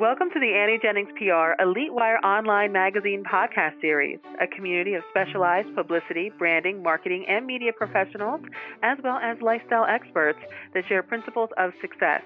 Welcome to the Annie Jennings PR Elite Wire Online Magazine podcast series, a community of specialized publicity, branding, marketing, and media professionals, as well as lifestyle experts that share principles of success.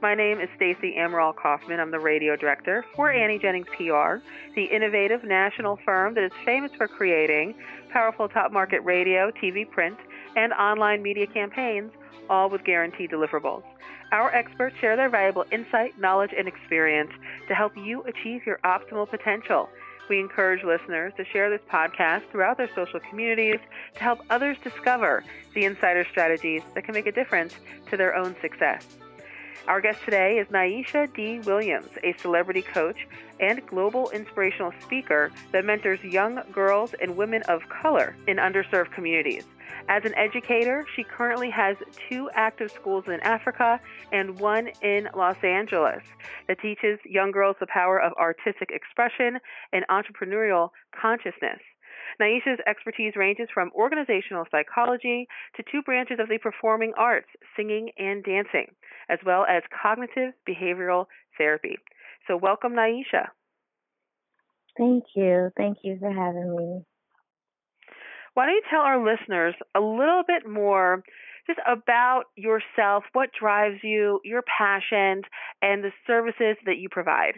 My name is Stacy Amaral Kaufman. I'm the radio director for Annie Jennings PR, the innovative national firm that is famous for creating powerful top market radio, TV, print, and online media campaigns, all with guaranteed deliverables. Our experts share their valuable insight, knowledge, and experience to help you achieve your optimal potential. We encourage listeners to share this podcast throughout their social communities to help others discover the insider strategies that can make a difference to their own success. Our guest today is Nyeesha D. Williams, a celebrity coach and global inspirational speaker that mentors young girls and women of color in underserved communities. As an educator, she currently has two active schools in Africa and one in Los Angeles that teaches young girls the power of artistic expression and entrepreneurial consciousness. Nyeesha's expertise ranges from organizational psychology to two branches of the performing arts, singing and dancing, as well as cognitive behavioral therapy. So, welcome, Nyeesha. Thank you. Thank you for having me. Why don't you tell our listeners a little bit more just about yourself, what drives you, your passions, and the services that you provide?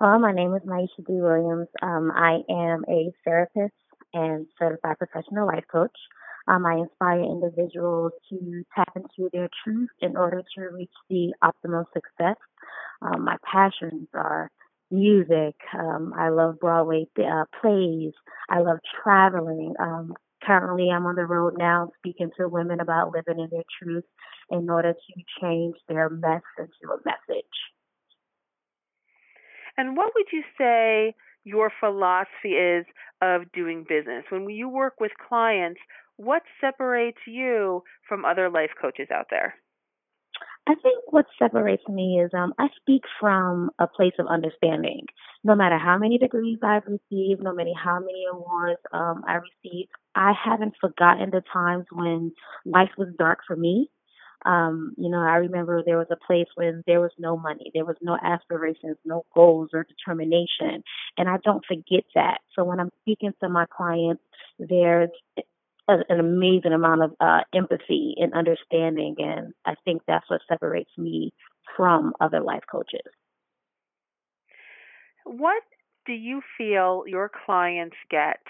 Well, my name is Nyeesha D. Williams. Um, I am a therapist and certified professional life coach. Um, I inspire individuals to tap into their truth in order to reach the optimal success. Um, my passions are music. Um, I love Broadway uh, plays. I love traveling. Um, currently, I'm on the road now speaking to women about living in their truth in order to change their mess into a message. And what would you say your philosophy is of doing business? When you work with clients, what separates you from other life coaches out there? I think what separates me is um, I speak from a place of understanding. No matter how many degrees I've received, no matter how many awards um, I received, I haven't forgotten the times when life was dark for me. Um, you know, I remember there was a place when there was no money, there was no aspirations, no goals or determination, and I don't forget that. So when I'm speaking to my clients, there's an amazing amount of uh, empathy and understanding, and I think that's what separates me from other life coaches. What do you feel your clients get?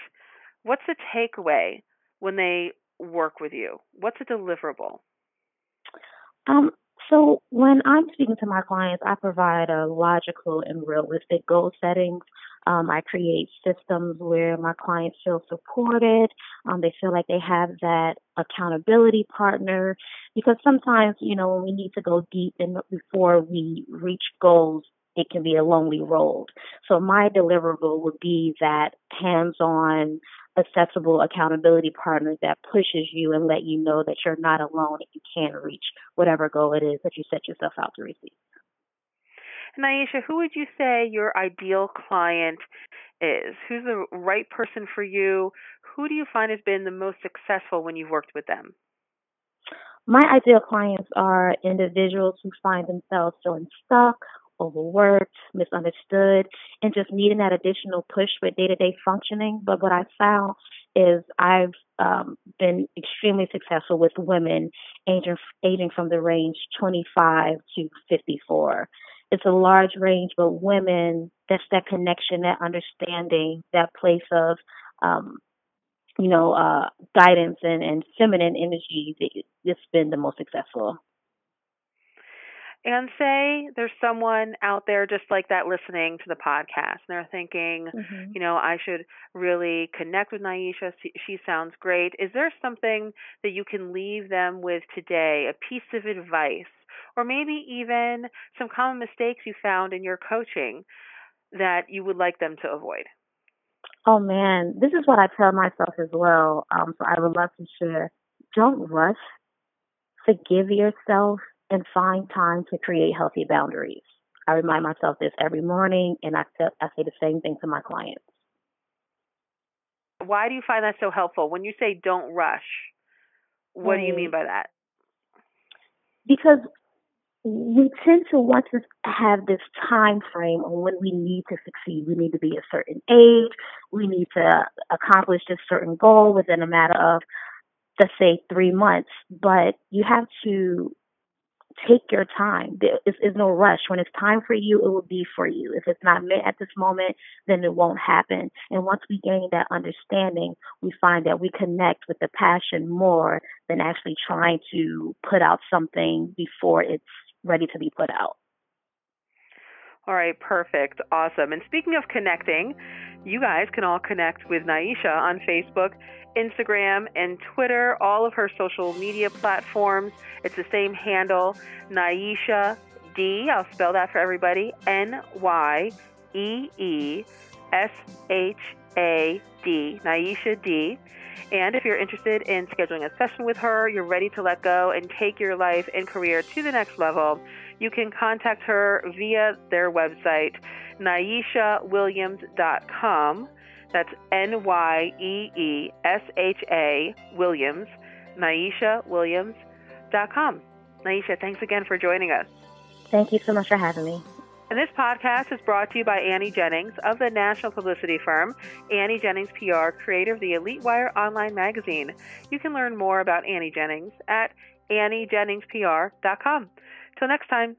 What's the takeaway when they work with you? What's a deliverable? Um, so when I'm speaking to my clients, I provide a logical and realistic goal settings. Um, I create systems where my clients feel supported. Um, they feel like they have that accountability partner because sometimes, you know, when we need to go deep and before we reach goals, it can be a lonely road. So my deliverable would be that hands-on accessible accountability partner that pushes you and let you know that you're not alone and you can reach whatever goal it is that you set yourself out to receive. Nyeesha, who would you say your ideal client is? Who's the right person for you? Who do you find has been the most successful when you've worked with them? My ideal clients are individuals who find themselves feeling stuck, overworked, misunderstood, and just needing that additional push for day to day functioning. But what I found is I've um, been extremely successful with women aging, aging from the range 25 to 54. It's a large range, but women, that's that connection, that understanding, that place of, um, you know, uh, guidance and, and feminine energy. It's been the most successful and say there's someone out there just like that listening to the podcast and they're thinking mm-hmm. you know i should really connect with nyeesha she sounds great. Is there something that you can leave them with today a piece of advice or maybe even some common mistakes you found in your coaching that you would like them to avoid? Oh man. This is what i tell myself as well. Um, so i would love to share. Don't rush. Forgive yourself and find time to create healthy boundaries. I remind myself this every morning, and I, say, I say the same thing to my clients. Why do you find that so helpful? When you say don't rush, what do you mean by that? Because we tend to want to have this time frame on when we need to succeed. We need to be a certain age. We need to accomplish this certain goal within a matter of, let's say, three months. But you have to take your time. There is, no rush. When it's time for you, it will be for you. If it's not meant at this moment, then it won't happen. And once we gain that understanding, we find that we connect with the passion more than actually trying to put out something before it's ready to be put out. All right, perfect. Awesome. And speaking of connecting, you guys can all connect with Nyeesha on Facebook, Instagram, and Twitter, all of her social media platforms. It's the same handle, Nyeesha D. I'll spell that for everybody N Y E E S H A D, Nyeesha D. And if you're interested in scheduling a session with her, you're ready to let go and take your life and career to the next level, you can contact her via their website, NyeeshaWilliams.com. That's N Y E E S H A Williams, NyeeshaWilliams.com. Nyeesha, thanks again for joining us. Thank you so much for having me. And this podcast is brought to you by Annie Jennings of the national publicity firm Annie Jennings PR, creator of the Elite Wire online magazine. You can learn more about Annie Jennings at AnnieJenningsPR.com. Till next time.